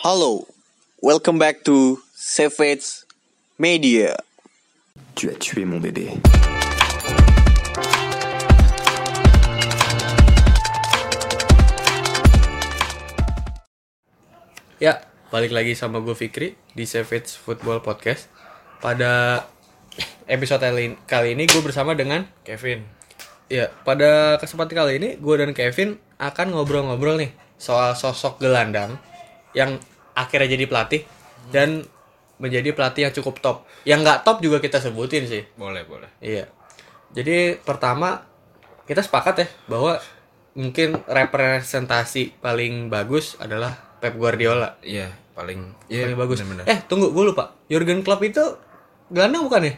Hello, welcome back to Savage Media. Tu as tué mon bébé. Ya, balik lagi sama gue Fikri di Savage Football Podcast. Pada episode kali kali ini gue bersama dengan Kevin. ya pada kesempatan kali ini gue dan Kevin akan ngobrol-ngobrol nih soal sosok gelandang yang akhirnya jadi pelatih dan menjadi pelatih yang cukup top. Yang nggak top juga kita sebutin sih. Boleh, boleh. Iya. Jadi pertama kita sepakat ya bahwa mungkin representasi paling bagus adalah Pep Guardiola. Iya, paling iya, paling bagus. bener-bener. Eh, tunggu, gue lupa. Jurgen Klopp itu gelandang bukan ya?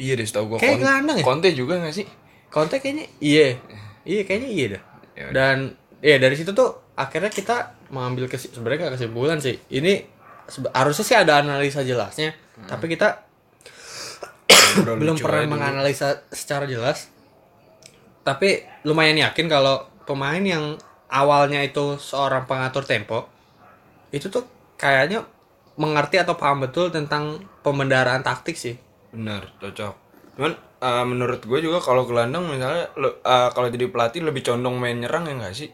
iya deh, setahu gua Kayak gelandang ya? Conte juga gak sih? Conte kayaknya iya. Iya, kayaknya iya dah. Ya udah. Dan ya dari situ tuh akhirnya kita mengambil kesi sebenarnya nggak kesimpulan sih. Ini harusnya sih ada analisa jelasnya, tapi kita belum pernah dulu. menganalisa secara jelas. Tapi lumayan yakin kalau pemain yang awalnya itu seorang pengatur tempo itu tuh kayaknya mengerti atau paham betul tentang pemendaraan taktik sih. Bener, cocok. Cuman eh, menurut gue juga kalau gelandang misalnya eh, kalau jadi pelatih lebih condong main nyerang ya gak sih?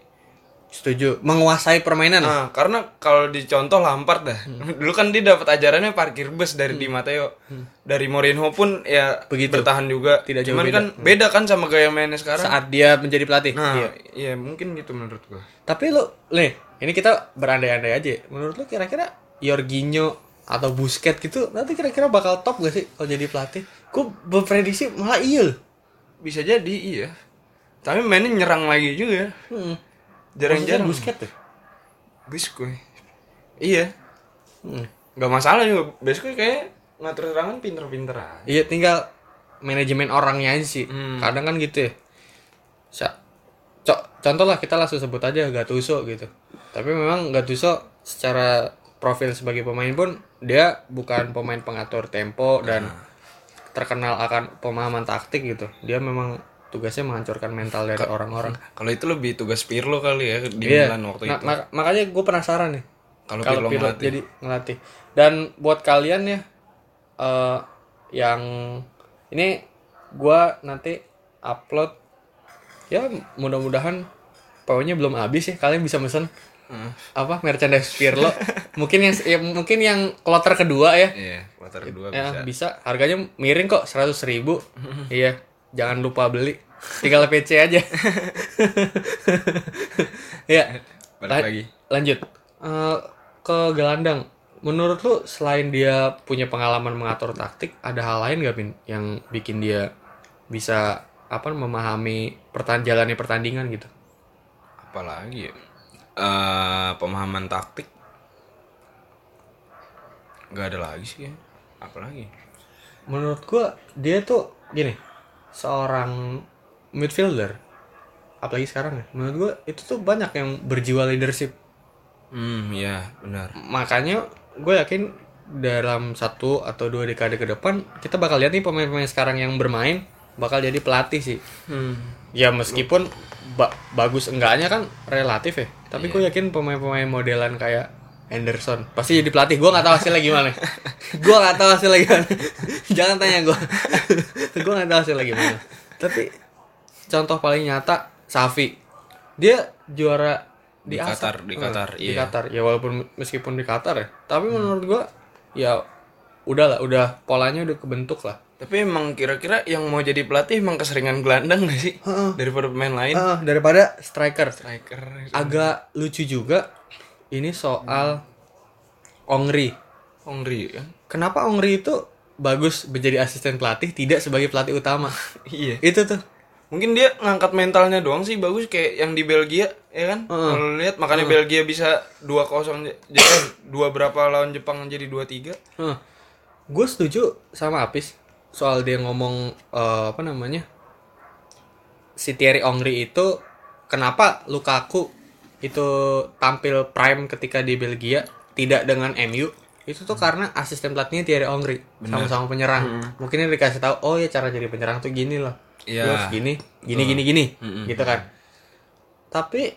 Setuju. Menguasai permainan. Nah, karena kalau dicontoh Lampard dah. Hmm. Dulu kan dia dapat ajarannya parkir bus dari Di Matteo. Dari Mourinho pun ya Hmm. Begitu. bertahan juga. Tidak jauh Cuman beda. kan beda kan sama gaya mainnya sekarang. Saat dia menjadi pelatih. nah, Iya. iya mungkin gitu menurut gue. Tapi lu, nih, ini kita berandai-andai aja. Menurut lu kira-kira Jorginho atau Busquets gitu nanti kira-kira bakal top gak sih kalau jadi pelatih? Gue berprediksi malah iya. Bisa jadi iya. Tapi mainnya nyerang lagi juga. Hmm. Jarang-jarang. Busquets tuh. Biskuit. Iya. Hmm. Masalah juga. Biskuit kayak ngatur serangan pinter-pinter aja. Iya tinggal manajemen orangnya aja sih. Hmm. Kadang kan gitu ya. Sa co- contoh lah kita langsung sebut aja Gattuso gitu. Tapi memang Gattuso secara profil sebagai pemain pun dia bukan pemain pengatur tempo dan terkenal akan pemahaman taktik gitu. Dia memang tugasnya menghancurkan mental dari orang-orang. Kalau itu lebih tugas Pirlo kali ya di Iya. Milan waktu Nah, itu. mak- makanya gue penasaran nih. Kalau Pirlo Pirlo ngelatih. jadi ngelatih. Dan buat kalian ya eh yang ini gua nanti upload ya mudah-mudahan PO-nya belum habis ya. Kalian bisa mesen Hmm. apa merchandise Pirlo. mungkin yang ya, mungkin yang kloter kedua ya. Iya, kuarter kedua Ya, bisa. bisa. Harganya miring kok 100.000 ribu. iya, jangan lupa beli. Tinggal PC aja. ya. Balik lagi. Lanjut. Eh, ke gelandang. Menurut lu selain dia punya pengalaman mengatur taktik, ada hal lain gak Pin yang bikin dia bisa apa memahami pertan jalannya pertandingan gitu? Apalagi ya? Eh, pemahaman taktik nggak ada lagi sih ya. Apalagi? Menurut gua dia tuh gini, seorang midfielder apalagi sekarang ya. Menurut gua itu tuh banyak yang berjiwa leadership. Hmm, iya, benar. Makanya gue yakin dalam satu atau dua dekade ke depan kita bakal lihat nih pemain-pemain sekarang yang bermain bakal jadi pelatih sih. Hmm. Ya meskipun ba- bagus enggaknya kan relatif ya. Tapi gue yakin pemain-pemain modelan kayak Henderson pasti jadi pelatih. Gue nggak tahu hasilnya gimana. gue nggak tahu hasilnya gimana. Jangan tanya gue. gue nggak tahu hasilnya gimana. Tapi contoh paling nyata Safi. Dia juara di, Di. Qatar, di Eh, Qatar, di iya. Qatar. Ya walaupun meskipun di Qatar ya. Tapi menurut gue ya udah lah, udah polanya udah kebentuk lah. Tapi emang kira-kira yang mau jadi pelatih emang keseringan gelandang gak sih? Daripada pemain lain? Ah, daripada striker. Striker. agak lucu juga ini soal Ongri. Ongri kan? Kenapa Ongri itu bagus menjadi asisten pelatih tidak sebagai pelatih utama? Iya. itu tuh. Mungkin dia ngangkat mentalnya doang sih bagus kayak yang di Belgia ya kan? Heeh. Kalau lihat makanya Belgia bisa 2-0 j- jadi eh, dua berapa lawan Jepang jadi 2-3. Gue setuju sama Apis soal dia ngomong eh, apa namanya si Thierry Ongri itu kenapa Lukaku itu tampil prime ketika di Belgia tidak dengan MU itu tuh karena asisten pelatihnya Thierry Ongri sama-sama penyerang. Mungkin dia dikasih tahu oh ya cara jadi penyerang tuh gini loh. Iya. Lu harus gini gini gini. Gini gitu kan. Tapi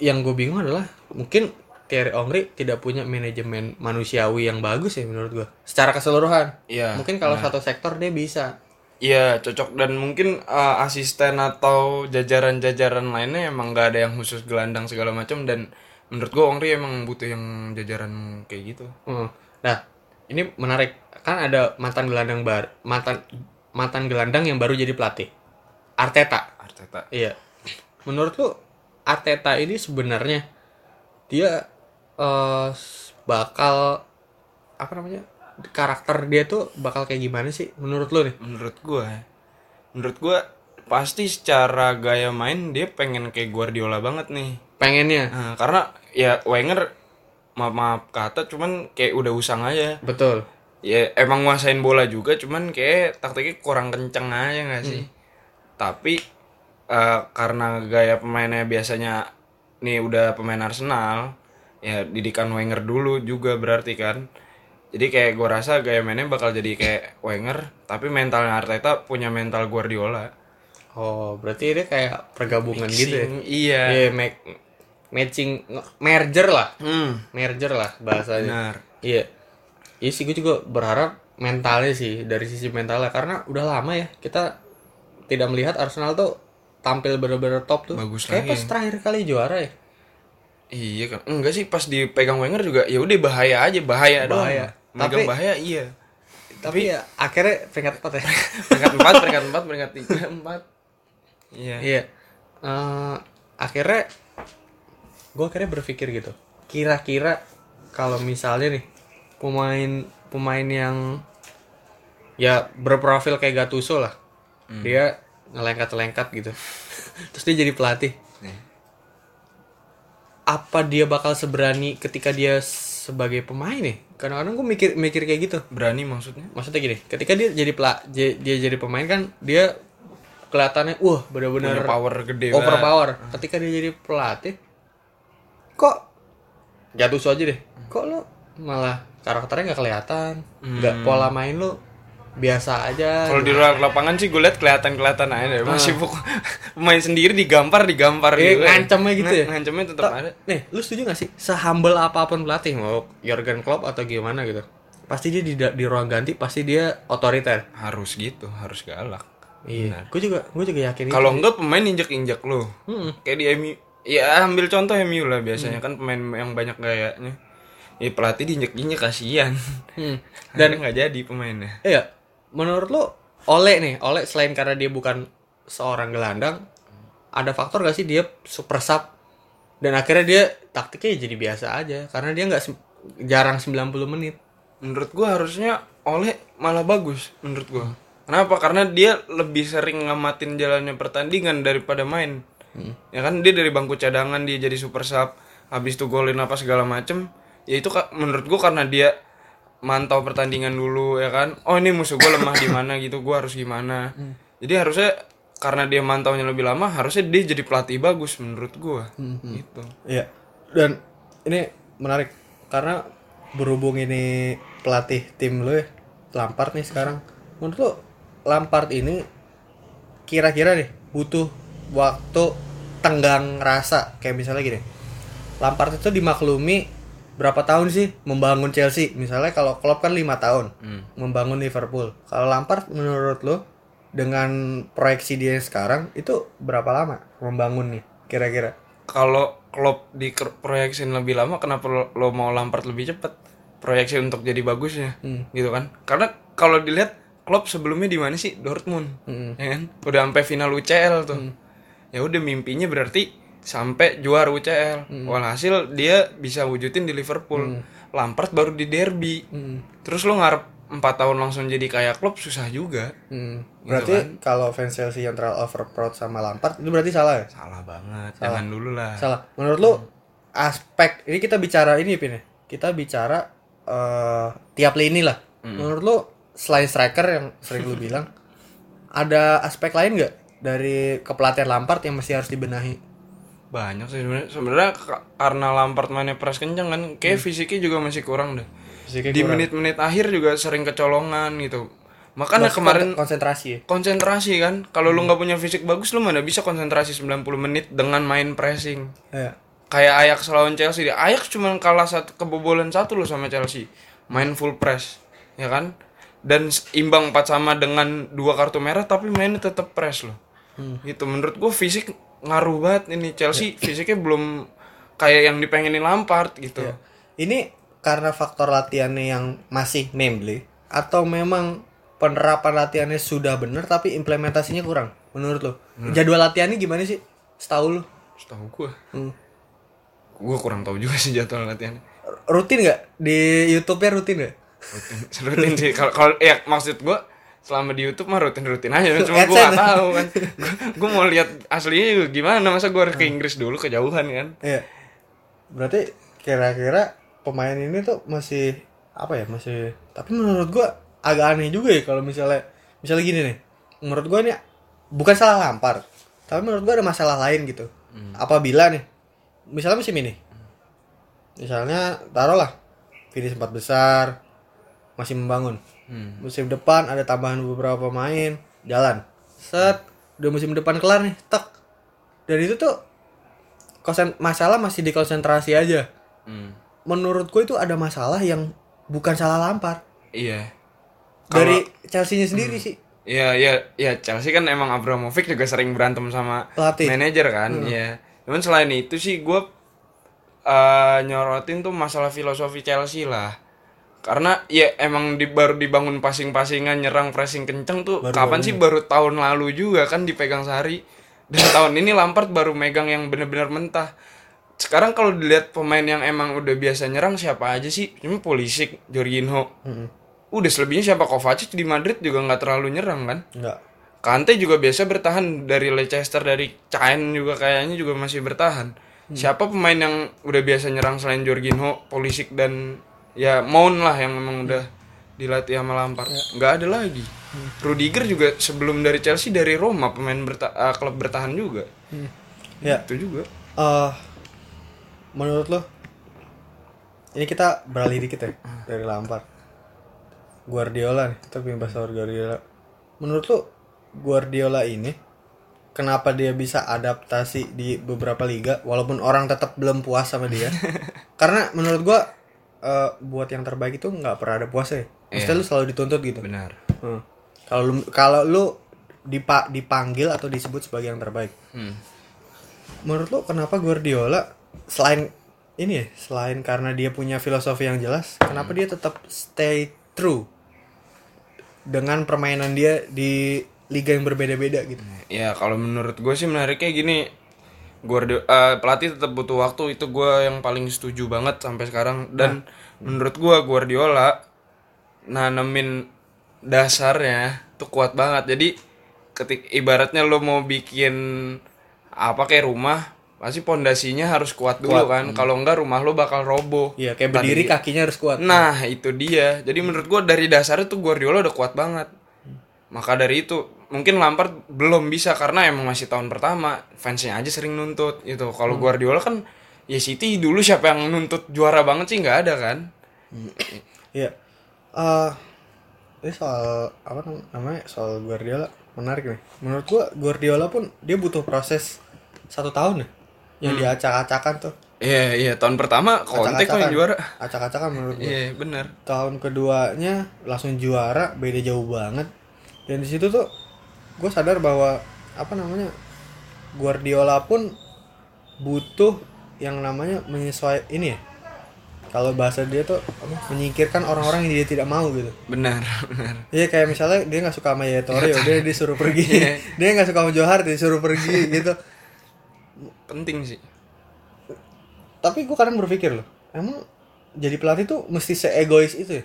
yang gue bingung adalah mungkin Thierry Henry tidak punya manajemen manusiawi yang bagus ya menurut gua. Secara keseluruhan. Iya, Mungkin kalau satu sektor dia bisa. Iya cocok dan mungkin uh, asisten atau jajaran-jajaran lainnya emang nggak ada yang khusus gelandang segala macam dan menurut gua Ongri emang butuh yang jajaran kayak gitu. Hmm. Nah, ini menarik. Kan ada mantan gelandang bar, mantan mantan gelandang yang baru jadi pelatih. Arteta. Arteta. Iya. Menurut lu Arteta ini sebenarnya dia eh bakal apa namanya? Karakter dia tuh bakal kayak gimana sih menurut lu nih? Menurut gua, menurut gua pasti secara gaya main dia pengen kayak Guardiola banget nih. Pengennya. Nah, karena ya Wenger maaf maaf kata cuman kayak udah usang aja. Betul. Ya emang nguasain bola juga cuman kayak taktiknya kurang kenceng aja nggak sih. Tapi eh, karena gaya pemainnya biasanya nih udah pemain Arsenal ya didikan Wenger dulu juga berarti kan. Jadi kayak gue rasa gaya mainnya bakal jadi kayak Wenger tapi mentalnya Arteta punya mental Guardiola. Oh, berarti ini kayak pergabungan gitu ya. Iya. Iya, make- matching merger lah. Hmm, Merger lah bahasanya. benar. Iya. Iya sih gue juga berharap mentalnya sih dari sisi mentalnya karena udah lama ya kita tidak melihat Arsenal tuh tampil bener-bener top tuh. Bagus Kayak pas terakhir kali juara ya. Iya kan. Enggak sih pas dipegang Wenger juga ya udah bahaya aja, bahaya, Bahaya. doang. Megang Tapi- bahaya iya. Tapi ya akhirnya peringkat 4 ya. peringkat 4, peringkat 4, peringkat 3, 4. Iya. Iya. Eh, akhirnya gue akhirnya berpikir gitu. Kira-kira kalau misalnya nih pemain pemain yang ya berprofil kayak Gattuso lah. Dia ngelengkat-lengkat gitu. Terus dia jadi pelatih. Apa dia bakal seberani ketika dia sebagai pemain nih? Kadang-kadang gue mikir mikir kayak gitu. Berani maksudnya? maksudnya gini ketika dia jadi pela dia, dia jadi pemain kan dia kelihatannya wah benar-benar power gede overpower. Ketika dia jadi pelatih kok jatuh aja deh. kok lo malah karakternya nggak kelihatan? Nggak pola main lo biasa aja Kalau di luar lapangan sih gue liat kelihatan-kelihatan aja deh. Masih pokok pemain sendiri digampar, digampar Eh, gitu. ngancamnya gitu ya? Ngancamnya tetap Ta- ada. nih lu setuju gak sih sehumble apa pun pelatih mau Jurgen Klopp atau gimana gitu pasti dia di, di ruang ganti pasti dia otoriter Harus gitu, harus galak. iya gue juga gue juga yakin. Kalau enggak pemain injek-injek lo. Hmm. Kayak di MU. Ya ambil contoh MU lah biasanya kan pemain yang banyak gayanya. Ya pelatih diinjek-injek kasihan. Hmm. Dan nggak jadi pemainnya. Iya, menurut lo Ole nih, Ole selain karena dia bukan seorang gelandang, ada faktor gak sih dia super sub dan akhirnya dia taktiknya jadi biasa aja karena dia nggak jarang 90 menit. Menurut gua harusnya Oleh malah bagus menurut gua. Kenapa? Karena dia lebih sering ngamatin jalannya pertandingan daripada main. Ya kan dia dari bangku cadangan dia jadi super sub, habis itu golin apa segala macem. Ya itu menurut gua karena dia mantau pertandingan dulu ya kan. Oh ini musuh gua lemah di mana gitu, gua harus gimana. Jadi harusnya karena dia mantaunya lebih lama, harusnya dia jadi pelatih bagus menurut gua. Gitu. Iya. Dan ini menarik karena berhubung ini pelatih tim lo ya, Lampard nih sekarang. Menurut lo Lampard ini kira-kira nih butuh waktu tenggang rasa kayak misalnya gini. Lampard itu dimaklumi berapa tahun sih membangun Chelsea? Misalnya kalau Klopp kan lima tahun membangun Liverpool. Kalau Lampard menurut lo dengan proyeksi dia sekarang itu berapa lama membangun nih kira-kira? kalau Klopp diproyeksin lebih lama kenapa lo, lo mau Lampard lebih cepat proyeksi untuk jadi bagusnya gitu kan? Karena kalau dilihat Klopp sebelumnya di mana sih? Dortmund ya kan? Udah sampai final UCL tuh. Ya udah mimpinya berarti sampai juara UCL walhasil dia bisa wujudin di Liverpool Lampard baru di derby terus lo ngarep empat tahun langsung jadi kayak Klopp susah juga Hmm. Gitu Berarti kalau fans Chelsea yang terlalu overproud sama Lampard itu berarti salah ya? salah banget jangan dulu lah Salah. Menurut lu aspek ini kita bicara ini Pin ya. Kita bicara eh tiap lini lah. Menurut lu selain striker yang sering lu bilang ada aspek lain nggak dari kepelatihan Lampard yang masih harus dibenahi? Banyak sih sebenarnya sebenarnya ka- karena Lampard mainnya press kenceng kan kayak fisiknya juga masih kurang deh Fisiknya di menit-menit akhir juga sering kecolongan gitu makanya Maksud kemarin kon- konsentrasi ya? konsentrasi kan kalau lu nggak punya fisik bagus lu mana bisa konsentrasi 90 menit dengan main pressing Iya. kayak Ajax lawan Chelsea deh. Ajax cuma kalah satu kebobolan satu loh sama Chelsea. Main full press, ya kan? Dan imbang 4 sama dengan dua kartu merah tapi mainnya tetap press loh. Gitu menurut gue fisik ngaruh banget ini Chelsea fisiknya belum kayak yang dipengenin Lampard gitu. Ini karena faktor latihannya yang masih membeli atau memang penerapan latihannya sudah benar tapi implementasinya kurang menurut lo? Jadwal latihannya gimana sih? Setahu lo? Setahu gue. Hmm. Gue kurang tahu juga sih jadwal latihannya. Rutin nggak di YouTube-nya rutin nggak? rutin rutin sih kalau kalau ya maksud gue selama di YouTube mah rutin rutin aja cuma gue gak tahu kan. Gue mau lihat aslinya juga gimana masa gue harus ke Inggris dulu kejauhan kan? Iya. Berarti kira-kira pemain ini tuh masih apa ya masih tapi menurut gua agak aneh juga ya kalau misalnya misalnya gini nih menurut gua ini bukan salah lampar tapi menurut gua ada masalah lain gitu. Apabila nih misalnya musim ini misalnya taruhlah finish empat besar masih membangun musim depan ada tambahan beberapa pemain. Jalan. Set. Udah musim depan kelar nih. Tek. Dan itu tuh konsen masalah masih di konsentrasi aja. Menurutku itu ada masalah yang bukan salah lampar iya. Dari Chelsea-nya sendiri sih. Iya, iya, iya. Chelsea kan emang Abramovich juga sering berantem sama Pelatih. manajer kan, iya. Cuman selain itu sih gue eh nyorotin tuh masalah filosofi Chelsea lah. Karena ya emang di, baru dibangun passing-passingan, nyerang pressing kenceng tuh kapan sih baru tahun lalu juga kan dipegang sehari. Dan tahun ini Lampard baru megang yang bener-bener mentah. Sekarang kalau dilihat pemain yang emang udah biasa nyerang siapa aja sih? Cuma Pulisic, Jorginho. Udah selebihnya siapa Kovacic di Madrid juga nggak terlalu nyerang kan? enggak Kante juga biasa bertahan dari Leicester dari Caen juga kayaknya juga masih bertahan. Siapa pemain yang udah biasa nyerang selain Jorginho, Pulisic dan ya Mount lah yang memang udah dilatih sama Lampard. Nggak ada lagi. Rudiger juga sebelum dari Chelsea dari Roma pemain berta- eh, klub bertahan juga. ya Itu juga. eh menurut lo ini kita beralih dikit ya dari Lampard Guardiola nih kita pengen bahas Guardiola menurut lo Guardiola ini kenapa dia bisa adaptasi di beberapa liga walaupun orang tetap belum puas sama dia karena menurut gua eh, buat yang terbaik itu nggak pernah ada puasnya Maksudnya lu selalu dituntut gitu Benar. Hmm. kalau lu kalau lu dipa, dipanggil atau disebut sebagai yang terbaik Hmm. menurut lo kenapa Guardiola selain ini ya selain karena dia punya filosofi yang jelas kenapa dia tetap stay true dengan permainan dia di liga yang berbeda-beda gitu Ya kalau menurut gue sih menariknya gini Guardiola eh, pelatih tetap butuh waktu itu gue yang paling setuju banget sampai sekarang. Dan menurut gue Guardiola nanemin dasarnya tuh kuat banget. Jadi ketik ibaratnya lo mau bikin apa kayak rumah pasti pondasinya harus kuat dulu kan. kalau enggak rumah lo bakal roboh. Iya kayak berdiri kakinya harus kuat. Nah itu dia. Jadi menurut gua dari dasarnya tuh Guardiola udah kuat banget. Maka dari itu mungkin Lampard belum bisa karena emang masih tahun pertama. Fansnya aja sering nuntut gitu. Kalau Guardiola kan ya City dulu siapa yang nuntut juara banget sih nggak ada kan. iya Eh, ini soal apa nam- namanya soal Guardiola menarik nih menurut gua Guardiola pun dia butuh proses satu tahun ya yang diacak-acakan tuh Iya iya tahun pertama Conte kok yang juara. acak-acakan menurut gua Iya bener. tahun keduanya langsung juara beda jauh banget dan di situ tuh gue sadar bahwa apa namanya Guardiola pun butuh yang namanya menyesuai ini ya kalau bahasa dia tuh apa, menyingkirkan orang-orang yang dia tidak mau gitu Benar benar. Iya kayak misalnya dia nggak suka sama Yaya Torre, dia disuruh pergi. dia nggak suka sama Johar, disuruh pergi gitu. Penting sih. Tapi gue kadang berpikir loh, emang jadi pelatih tuh mesti seegois itu ya?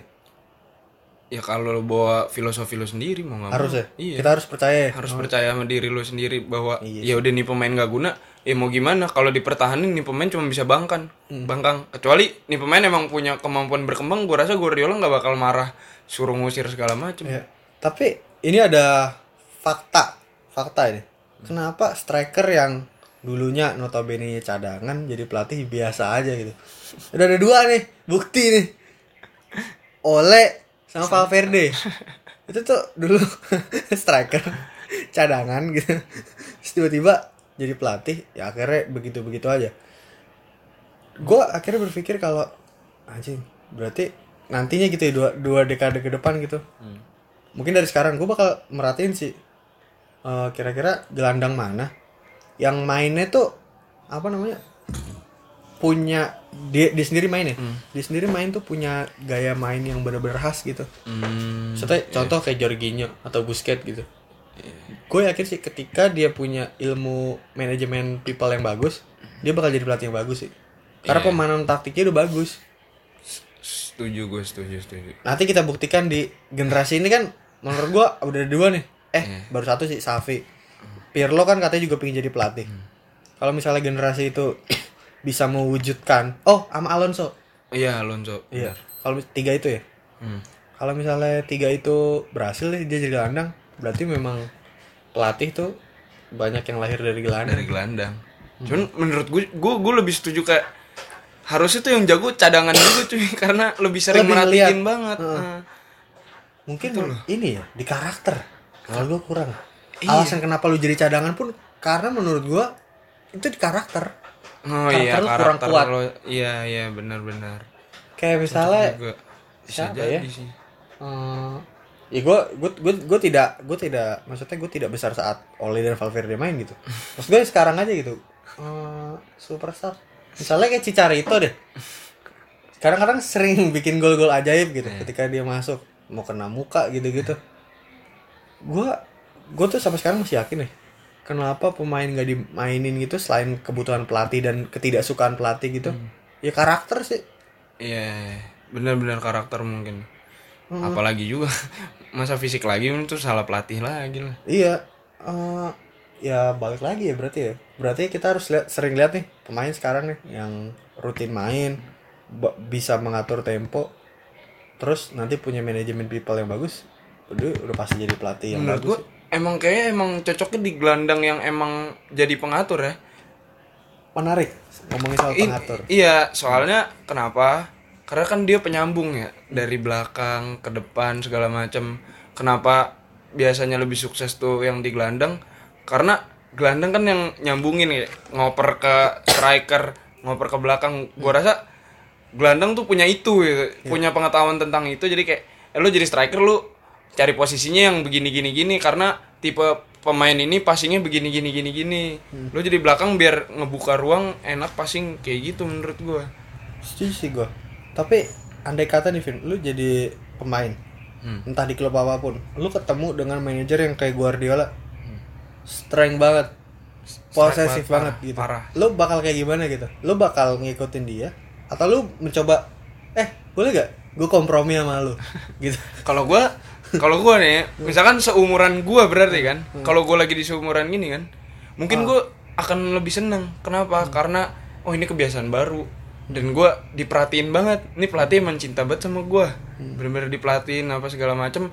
Ya kalau lo bawa filosofi lo sendiri mau nggak. Harus ya? Iya. Kita harus percaya ya? harus percaya sama diri lu sendiri bahwa Iya ya udah nih pemain gak guna ya mau gimana kalau dipertahanin nih pemain cuma bisa bangkan Hmm. bangkang kecuali nih pemain emang punya kemampuan berkembang gua rasa Guardiola nggak bakal marah suruh ngusir segala macem Iya. Tapi ini ada fakta, fakta ini. Kenapa striker yang dulunya notabene cadangan jadi pelatih biasa aja gitu? Udah ada dua nih, bukti nih. Ole sama Valverde. Itu tuh dulu striker cadangan gitu. Terus tiba-tiba jadi pelatih, ya akhirnya begitu-begitu aja. gue akhirnya berpikir kalau anjing berarti nantinya gitu ya dua dua dekade ke depan gitu mungkin dari sekarang gue bakal merhatiin sih eh, kira-kira gelandang mana yang mainnya tuh apa namanya punya dia, dia sendiri main ya dia sendiri main tuh punya gaya main yang benar-benar khas gitu Hmm, Maksudnya contoh kayak Jorginho atau Busquets gitu. Gue yakin sih ketika dia punya ilmu manajemen people yang bagus, dia bakal jadi pelatih yang bagus sih. Karena Iya. pemahaman taktiknya udah bagus. setuju gue setuju setuju Nanti kita buktikan di generasi ini kan menurut gue udah ada dua nih. Eh, baru satu sih Safi. Pirlo kan katanya juga pengen jadi pelatih. Kalau misalnya generasi itu bisa mewujudkan, oh sama Alonso. iya Alonso Iya. Kalau tiga itu ya. Hmm. Kalau misalnya tiga itu berhasil dia jadi gelandang, berarti memang pelatih tuh banyak yang lahir dari gelandang. dari gelandang cuman menurut gue gue gue lebih setuju kayak harusnya tuh yang jago cadangan juga cuy karena lebih sering Lebih merhatiin banget Heeh. Nah. Mungkin ini ya di karakter. Kalau gue kurang. Iya. Alasan kenapa lu jadi cadangan pun karena menurut gua itu di karakter. Oh Karakter iya lu kurang karakter kuat. lo iya iya benar-benar Kayak misalnya siapa ya? sih eh, ya gue gue gue gue tidak gue tidak maksudnya gue tidak besar saat Oli dan Valverde main gitu. Maksud gue sekarang aja gitu. Eh, superstar. Misalnya kayak Cicarito deh. Kadang-kadang sering bikin gol-gol ajaib gitu ketika dia masuk mau kena muka gitu-gitu. Gua gue tuh sampai sekarang masih yakin nih. Kenapa pemain gak dimainin gitu selain kebutuhan pelatih dan ketidaksukaan pelatih gitu? Ya karakter sih. iya benar-benar karakter mungkin apalagi juga masa fisik lagi itu salah pelatih lagi lah Iya. eh ya balik lagi ya berarti ya. Berarti kita harus lihat sering lihat nih pemain sekarang nih yang rutin main bisa mengatur tempo terus nanti punya manajemen people yang bagus udah udah pasti jadi pelatih yang menurut bagus gue emang kayaknya emang cocoknya di gelandang yang emang jadi pengatur ya. Menarik ngomongin soal pengatur. iya soalnya kenapa? Karena kan dia penyambung ya dari belakang ke depan segala macam kenapa biasanya lebih sukses tuh yang di gelandang? Karena gelandang kan yang nyambungin ya ngoper ke striker ngoper ke belakang. Gua rasa gelandang tuh punya itu gitu. punya pengetahuan tentang itu. Jadi kayak eh, lu jadi striker lu cari posisinya yang begini gini gini karena tipe pemain ini passingnya begini gini gini gini. Lu jadi belakang biar ngebuka ruang enak passing kayak gitu menurut gua. Setuju sih gue tapi andai kata nih Vin lu jadi pemain entah di klub apa pun lu ketemu dengan manajer yang kayak Guardiola. Strength banget. Posesif banget, parah, gitu. parah. lu bakal kayak gimana gitu? Lu bakal ngikutin dia atau lu mencoba eh boleh gak? Gue kompromi sama lu. Gitu. Kalau gua kalau gua nih misalkan seumuran gua berarti kan kalau gua lagi di seumuran gini kan mungkin gua akan lebih seneng. Kenapa? Karena oh ini kebiasaan baru. Dan gua diperhatiin banget. Ini pelatih emang cinta banget sama gua. Bener-bener diperhatiin apa segala macem.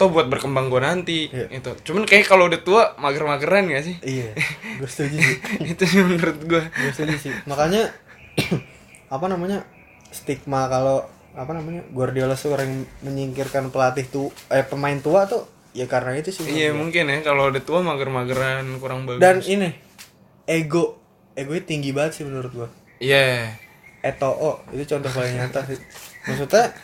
Toh buat berkembang gua nanti Iya. itu cuman kayak kalau udah tua mager-mageran gak sih? Iya gue setuju sih. Itu sih menurut gua. Gue setuju sih. Makanya apa namanya stigma kalau apa namanya Guardiola sering menyingkirkan pelatih tuh eh pemain tua tuh ya karena itu sih iya mungkin ya kalau udah tua mager-mageran kurang bagus. Dan ini ego egonya tinggi banget sih menurut gua. Iya. Eto'o itu contoh paling nyata sih. Maksudnya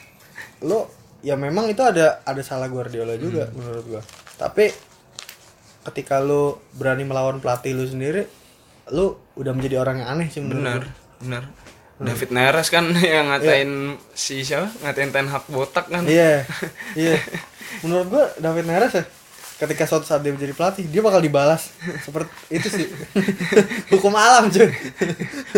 lo ya memang itu ada ada salah Guardiola juga menurut gua. Tapi ketika lo berani melawan pelatih lu sendiri lu udah menjadi orang yang aneh sih menurut benar gua. benar David Neres kan yang ngatain si siapa? Ngatain Ten Hag botak kan. Iya, iya. Menurut gua David Neres ya, ketika suatu saat dia menjadi pelatih, dia bakal dibalas. Seperti itu sih. Hukum alam cuy.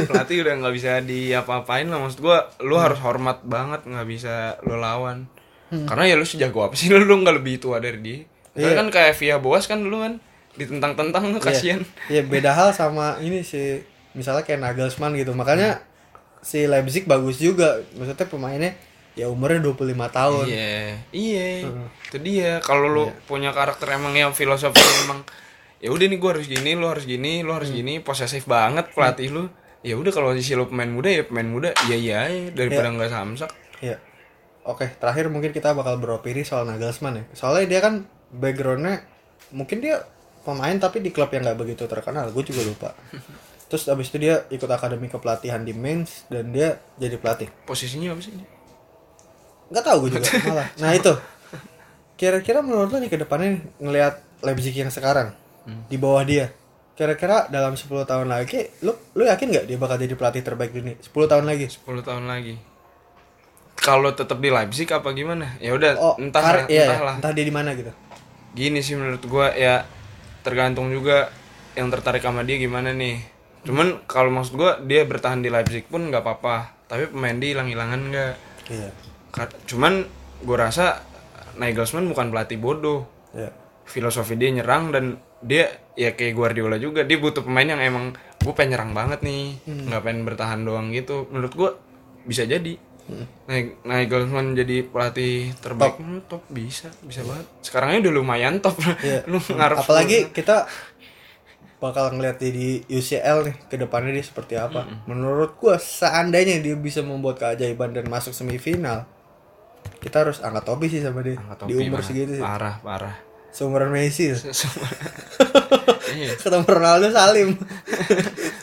pelatih udah nggak bisa diapa-apain lah. Maksud gua lu harus hormat banget nggak bisa lu lawan. Karena ya lu sejago apa sih? Lu nggak lebih tua dari dia. Karena kan kayak Via Boas kan dulu kan ditentang-tentang tuh kasihan. Iya, beda hal sama ini sih. Misalnya kayak Nagelsmann gitu. Makanya si Leipzig bagus juga. Maksudnya pemainnya ya umurnya 25 tahun. iya iya itu dia kalau lu punya karakter emang yang filosofi emang ya udah nih gua harus gini lu harus gini lu harus gini posesif banget pelatih lu ya udah kalau sisi lu pemain muda ya pemain muda iya iya aja daripada nggak samsak Iya. Oke, terakhir mungkin kita bakal beropini soal Nagelsmann ya. Soalnya dia kan backgroundnya mungkin dia pemain tapi di klub yang nggak begitu terkenal. Gue juga lupa. terus abis itu dia ikut akademi kepelatihan di Mainz dan dia jadi pelatih Posisinya apa sih? nggak tahu gue juga malah nah itu kira-kira menurut lo nih ke depannya nih, ngelihat Leipzig yang sekarang di bawah dia kira-kira dalam 10 tahun lagi lu lu yakin nggak dia bakal jadi pelatih terbaik dunia 10 tahun lagi 10 tahun lagi. Kalau tetap di Leipzig apa gimana? Ya udah oh entah kar- iya, iya. entahlah. entah dia di mana gitu Gini sih menurut gua ya tergantung juga yang tertarik sama dia gimana nih. Cuman kalau maksud gua dia bertahan di Leipzig pun nggak apa-apa. Tapi pemain dia hilang-hilangan nggak. iya. Cuman gua rasa Nagelsmann bukan pelatih bodoh. iya. Filosofi dia nyerang dan dia ya kayak Guardiola juga dia butuh pemain yang emang gue pengen nyerang banget nih. Nggak pengen bertahan doang gitu. Menurut gua bisa jadi. Naik Nagelsmann jadi pelatih terbaik menurut top bisa bisa banget. Sekarangnya udah lumayan top. Iya. lu ngarep apalagi kita bakal ngeliat dia di UCL nih ke depannya dia seperti apa. Menurut gua seandainya dia bisa membuat keajaiban dan masuk semifinal kita harus angkat topi sih sama dia. Angkat di topi umur segitu sih. parah parah. Seumuran Messi iya. Ketemu Ronaldo Salim.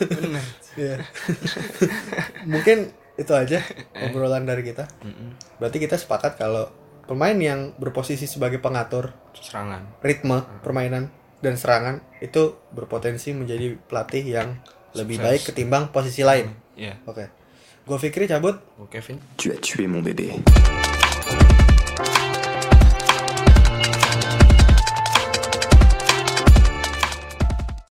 Bener. Iya. mungkin itu aja obrolan dari kita. Berarti kita sepakat kalau pemain yang berposisi sebagai pengatur serangan. ritme permainan dan serangan itu berpotensi menjadi pelatih yang lebih baik ketimbang posisi lain. iya Oke. Gue Fikri cabut. Gue Kevin Tu as tué mon bébé.